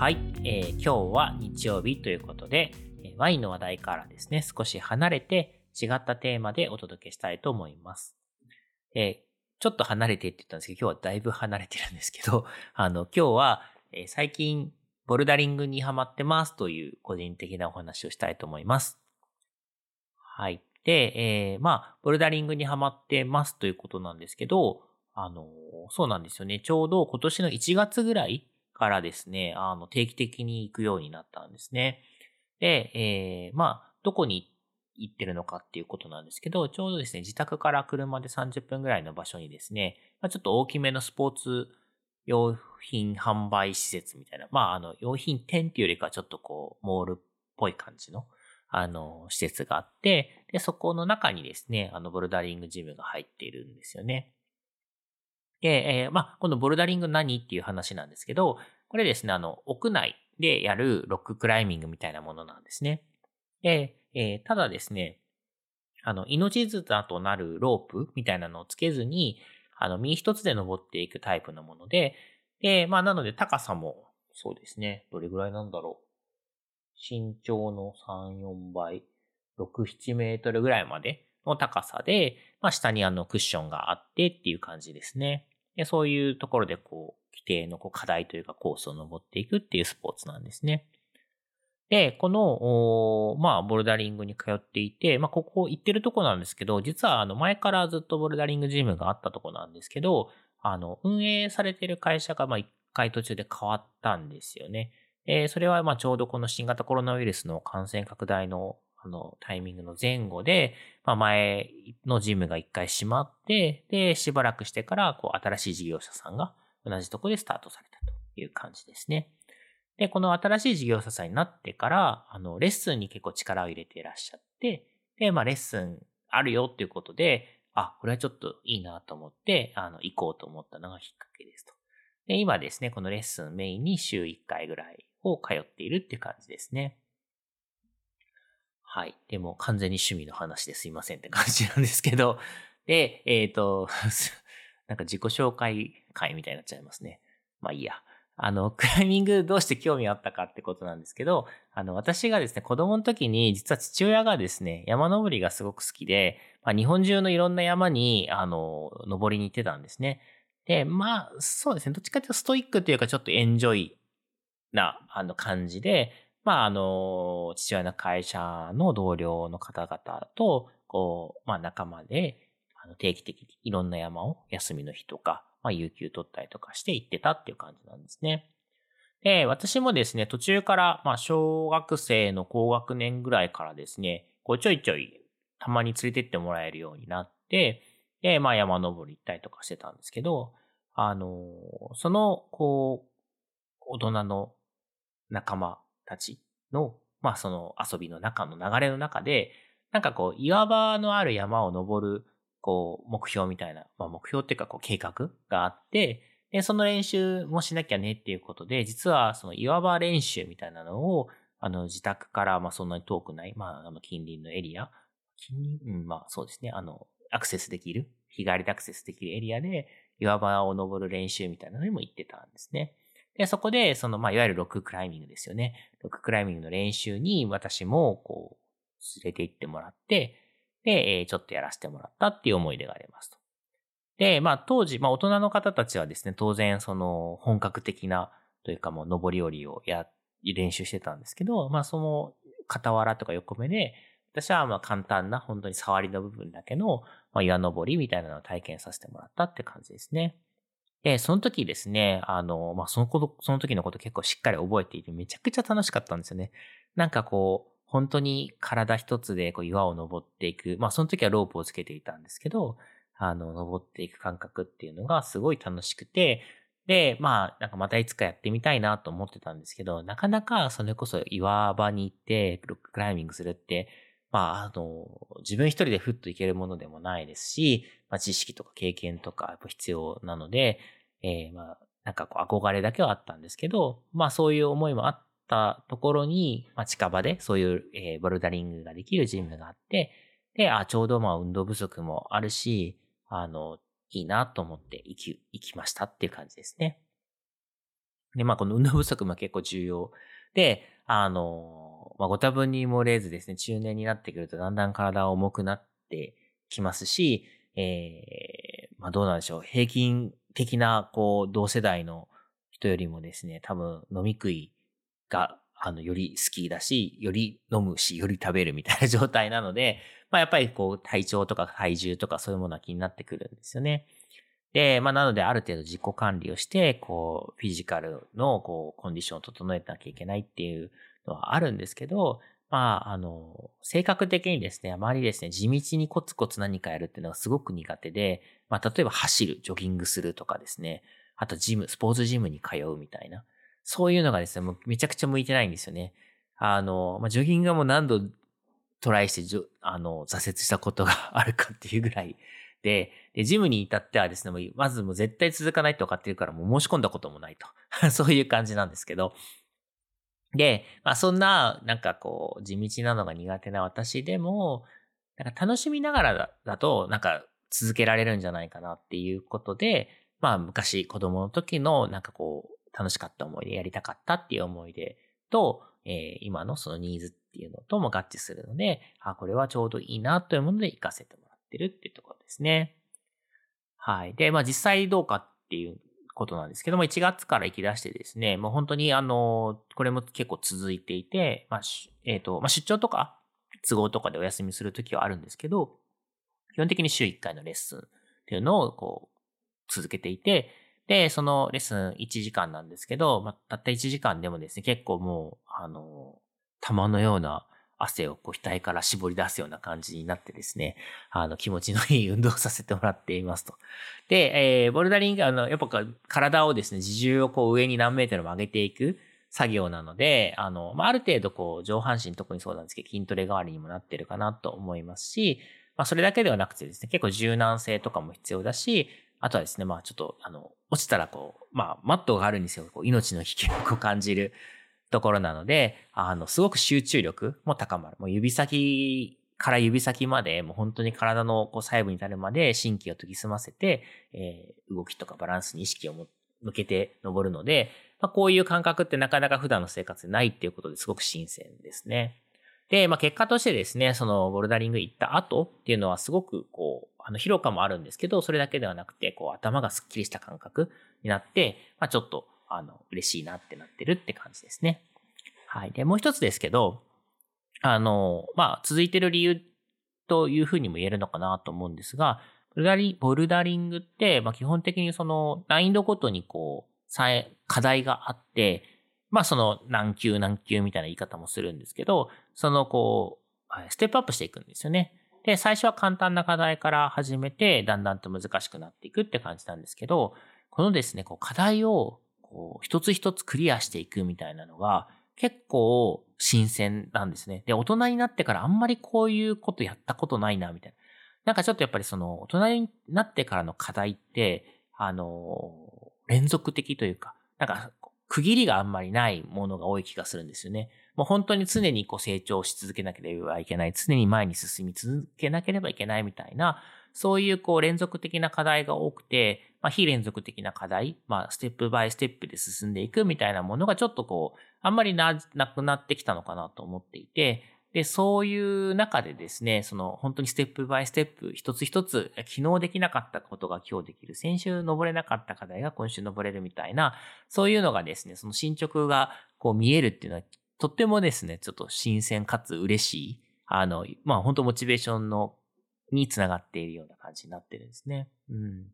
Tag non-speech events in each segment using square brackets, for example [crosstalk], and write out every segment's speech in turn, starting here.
はい、えー今日は日曜日ということで、ワインの話題からですね、少し離れて違ったテーマでお届けしたいと思います。えーちょっと離れてって言ったんですけど、今日はだいぶ離れてるんですけど、[laughs] あの、今日は、えー最近、ボルダリングにハマってますという個人的なお話をしたいと思います。はい。で、えーまあ、ボルダリングにハマってますということなんですけど、あの、そうなんですよね。ちょうど今年の1月ぐらいからですね、あの、定期的に行くようになったんですね。で、えーまあ、どこに行ってるのかっていうことなんですけど、ちょうどですね、自宅から車で30分ぐらいの場所にですね、まあ、ちょっと大きめのスポーツ用品販売施設みたいな、まあ、あの、用品店っていうよりかはちょっとこう、モールっぽい感じの、あの、施設があって、で、そこの中にですね、あの、ボルダリングジムが入っているんですよね。で、えーまあ、このボルダリング何っていう話なんですけど、これですね、あの、屋内でやるロッククライミングみたいなものなんですね。で、えーただですね、あの、命綱となるロープみたいなのをつけずに、あの、身一つで登っていくタイプのもので、で、まあ、なので高さも、そうですね、どれぐらいなんだろう。身長の3、4倍、6、7メートルぐらいまでの高さで、まあ、下にあの、クッションがあってっていう感じですね。で、そういうところでこう、規定のこう課題というかコースを登っていくっていうスポーツなんですね。で、この、まあ、ボルダリングに通っていて、まあ、ここ行ってるとこなんですけど、実はあの、前からずっとボルダリングジムがあったとこなんですけど、あの、運営されてる会社が、まあ、一回途中で変わったんですよね。で、それは、まあ、ちょうどこの新型コロナウイルスの感染拡大の、あの、タイミングの前後で、まあ、前のジムが一回閉まって、で、しばらくしてから、こう、新しい事業者さんが同じとこでスタートされたという感じですね。で、この新しい事業者さんになってから、あの、レッスンに結構力を入れていらっしゃって、で、まあ、レッスンあるよっていうことで、あ、これはちょっといいなと思って、あの、行こうと思ったのがきっかけですと。で、今ですね、このレッスンメインに週1回ぐらいを通っているっていう感じですね。はい。でも完全に趣味の話ですいませんって感じなんですけど、で、えっ、と、[laughs] なんか自己紹介会みたいになっちゃいますね。まあいいや。あの、クライミングどうして興味あったかってことなんですけど、あの、私がですね、子供の時に、実は父親がですね、山登りがすごく好きで、まあ、日本中のいろんな山に、あの、登りに行ってたんですね。で、まあ、そうですね、どっちかというとストイックっていうか、ちょっとエンジョイな、あの、感じで、まあ、あの、父親の会社の同僚の方々と、こう、まあ、仲間で、定期的にいろんな山を休みの日とか、まあ、有給取ったりとかして行ってたっていう感じなんですね。で、私もですね、途中から、まあ、小学生の高学年ぐらいからですね、こう、ちょいちょい、たまに連れてってもらえるようになって、で、まあ、山登り行ったりとかしてたんですけど、あの、その、こう、大人の仲間たちの、まあ、その遊びの中の流れの中で、なんかこう、岩場のある山を登る、こう、目標みたいな、まあ、目標っていうか、こう、計画があって、で、その練習もしなきゃねっていうことで、実はその岩場練習みたいなのを、あの、自宅から、まあ、そんなに遠くない、まあ、あの、近隣のエリア、近隣？うん、まあ、そうですね、あの、アクセスできる、日帰りでアクセスできるエリアで、岩場を登る練習みたいなのにも行ってたんですね。で、そこで、その、まあ、いわゆるロッククライミングですよね。ロッククライミングの練習に私も、こう、連れて行ってもらって、で、えーちょっとやらせてもらったっていう思い出がありますと。で、まあ、当時、まあ、大人の方たちはですね、当然、その、本格的な、というかもう、上り下りをや、練習してたんですけど、まあ、その、傍らとか横目で、私は、まあ、簡単な、本当に触りの部分だけの、まあ、岩登りみたいなのを体験させてもらったって感じですね。で、その時ですね、あの、まあ、そのこと、その時のこと結構しっかり覚えていて、めちゃくちゃ楽しかったんですよね。なんかこう、本当に体一つでこう岩を登っていく。まあ、その時はロープをつけていたんですけど、あの、登っていく感覚っていうのがすごい楽しくて、で、まあ、なんかまたいつかやってみたいなと思ってたんですけど、なかなかそれこそ岩場に行ってロッククライミングするって、まあ、あの、自分一人でふっといけるものでもないですし、まあ、知識とか経験とかやっぱ必要なので、えー、まあ、なんかこう憧れだけはあったんですけど、まあそういう思いもあったところに、まあ近場でそういう、えー、ボルダリングができるジムがあって、で、あ、ちょうどまあ運動不足もあるし、あの、いいなと思って行き、行きましたっていう感じですね。で、まあこの運動不足も結構重要で、あの、まあご多分に漏れずですね、中年になってくるとだんだん体は重くなってきますし、えー、まあどうなんでしょう、平均的な、こう、同世代の人よりもですね、多分飲み食いが、あの、より好きだし、より飲むし、より食べるみたいな [laughs] 状態なので、まあやっぱりこう、体調とか体重とかそういうものは気になってくるんですよね。で、まあなのである程度自己管理をして、こう、フィジカルの、こう、コンディションを整えなきゃいけないっていうのはあるんですけど、まあ、あの、性格的にですね、あまりですね、地道にコツコツ何かやるっていうのがすごく苦手で、まあ、例えば走る、ジョギングするとかですね、あとジム、スポーツジムに通うみたいな、そういうのがですね、もうめちゃくちゃ向いてないんですよね。あの、まあ、ジョギングはもう何度トライして、あの、挫折したことがあるかっていうぐらいで、で、ジムに至ってはですね、まずもう絶対続かないって分かってるから、もう申し込んだこともないと。[laughs] そういう感じなんですけど、で、まあそんな、なんかこう、地道なのが苦手な私でも、なんか楽しみながらだと、なんか続けられるんじゃないかなっていうことで、まあ昔子供の時のなんかこう、楽しかった思い出、やりたかったっていう思い出と、えー、今のそのニーズっていうのとも合致するので、あ、これはちょうどいいなというもので活かせてもらってるっていうところですね。はい。で、まあ実際どうかっていうことなんですけども、1月から行き出してですね、もう本当にあの、これも結構続いていて、まあ、えっ、ー、と、まあ、出張とか、都合とかでお休みするときはあるんですけど、基本的に週1回のレッスンっていうのをこう、続けていて、で、そのレッスン1時間なんですけど、まあ、たった1時間でもですね、結構もう、あの、玉のような汗をこう額から絞り出すような感じになってですね、あの気持ちのいい [laughs] 運動をさせてもらっていますと。で、えー、ボルダリング、あの、やっぱ体をですね、自重をこう上に何メートルも上げていく作業なので、あの、まあ、ある程度こう上半身特にそうなんですけど、筋トレ代わりにもなってるかなと思いますし、まあ、それだけではなくてですね、結構柔軟性とかも必要だし、あとはですね、まあちょっと、あの、落ちたらこう、まあマットがあるにせよ、こう命の危険を感じるところなので、あの、すごく集中力も高まる。もう指先から指先まで、もう本当に体のこう細部に至るまで神経を研ぎ澄ませて、えー、動きとかバランスに意識を向けて登るので、まあ、こういう感覚ってなかなか普段の生活でないっていうことですごく新鮮ですね。で、まあ、結果としてですね、そのボルダリング行った後っていうのはすごくこう、あの、疲労感もあるんですけど、それだけではなくて、こう、頭がスッキリした感覚になって、まあ、ちょっと、あの、嬉しいなってなってるって感じですね。はい。で、もう一つですけど、あの、まあ、続いてる理由というふうにも言えるのかなと思うんですが、ボルダリボルダリングって、まあ、基本的にその難易度ごとにこう、さえ課題があって、まあその何級何級みたいな言い方もするんですけど、そのこう、ステップアップしていくんですよね。で、最初は簡単な課題から始めて、だんだんと難しくなっていくって感じなんですけど、このですね、こう課題をこう一つ一つクリアしていくみたいなのが、結構新鮮なんですね。で、大人になってからあんまりこういうことやったことないな、みたいな。なんかちょっとやっぱりその、大人になってからの課題ってて、あの、連続的というか、なんか、区切りがあんまりないものが多い気がするんですよね。もう本当に常にこう成長し続けなければいけない、常に前に進み続けなければいけないみたいな、そういうこう連続的な課題が多くて、まあ非連続的な課題、まあステップバイステップで進んでいくみたいなものがちょっとこう、あんまりな、なくなってきたのかなと思っていて、で、そういう中でですね、その本当にステップバイステップ、一つ一つ、昨日できなかったことが今日できる、先週登れなかった課題が今週登れるみたいな、そういうのがですね、その進捗がこう見えるっていうのは、とってもですね、ちょっと新鮮かつ嬉しい、あの、まあ本当モチベーションの、につながっているような感じになってるんですね。うん。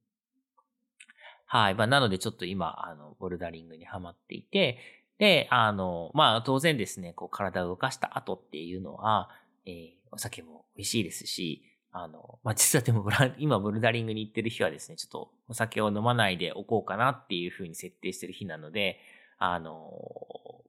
はい。まあ、なのでちょっと今、あの、ボルダリングにハマっていて、で、あの、まあ当然ですね、こう体を動かした後っていうのは、えー、お酒も美味しいですし、あの、まあ、実はでも、[laughs] 今ボルダリングに行ってる日はですね、ちょっとお酒を飲まないでおこうかなっていう風に設定してる日なので、あの、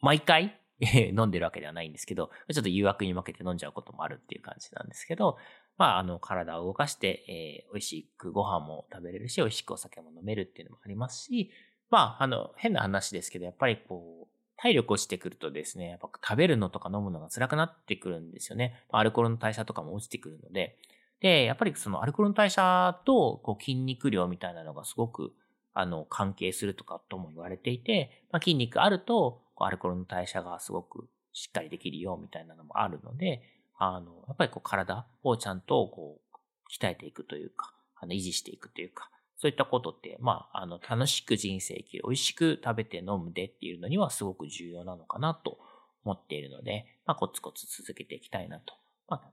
毎回飲んでるわけではないんですけど、ちょっと誘惑に負けて飲んじゃうこともあるっていう感じなんですけど、まあ、あの、体を動かして、えー、美味しくご飯も食べれるし、美味しくお酒も飲めるっていうのもありますし、まあ、あの、変な話ですけど、やっぱりこう、体力落ちてくるとですね、やっぱ食べるのとか飲むのが辛くなってくるんですよね。アルコールの代謝とかも落ちてくるので。で、やっぱりそのアルコールの代謝とこう筋肉量みたいなのがすごくあの関係するとかとも言われていて、まあ、筋肉あるとこうアルコールの代謝がすごくしっかりできるよみたいなのもあるので、あの、やっぱりこう体をちゃんとこう鍛えていくというか、あの維持していくというか、そういったことって、まあ、あの、楽しく人生生きる、美味しく食べて飲むでっていうのにはすごく重要なのかなと思っているので、まあ、コツコツ続けていきたいなと、まあ、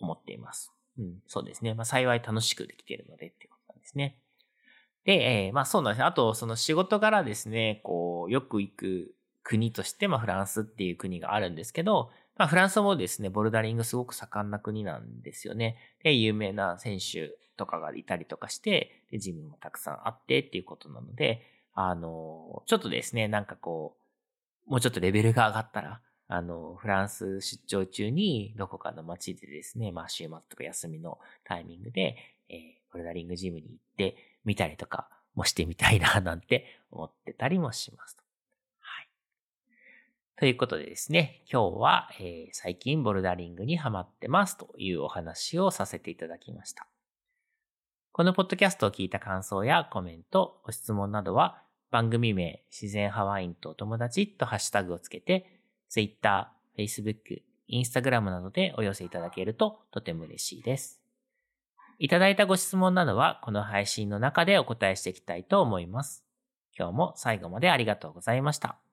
思っています。うん、そうですね。まあ、幸い楽しくできているのでっていうことなんですね。で、えー、まあそうなんですね。あと、その仕事柄ですね、こう、よく行く国として、まあフランスっていう国があるんですけど、まあフランスもですね、ボルダリングすごく盛んな国なんですよね。で、有名な選手とかがいたりとかして、で、ジムもたくさんあってっていうことなので、あの、ちょっとですね、なんかこう、もうちょっとレベルが上がったら、あの、フランス出張中にどこかの街でですね、まあ週末とか休みのタイミングで、えー、ボルダリングジムに行ってみたりとかもしてみたいななんて思ってたりもします。ということでですね、今日は、えー、最近ボルダリングにハマってますというお話をさせていただきました。このポッドキャストを聞いた感想やコメント、ご質問などは番組名自然ハワインとお友達とハッシュタグをつけて Twitter、Facebook、Instagram などでお寄せいただけるととても嬉しいです。いただいたご質問などはこの配信の中でお答えしていきたいと思います。今日も最後までありがとうございました。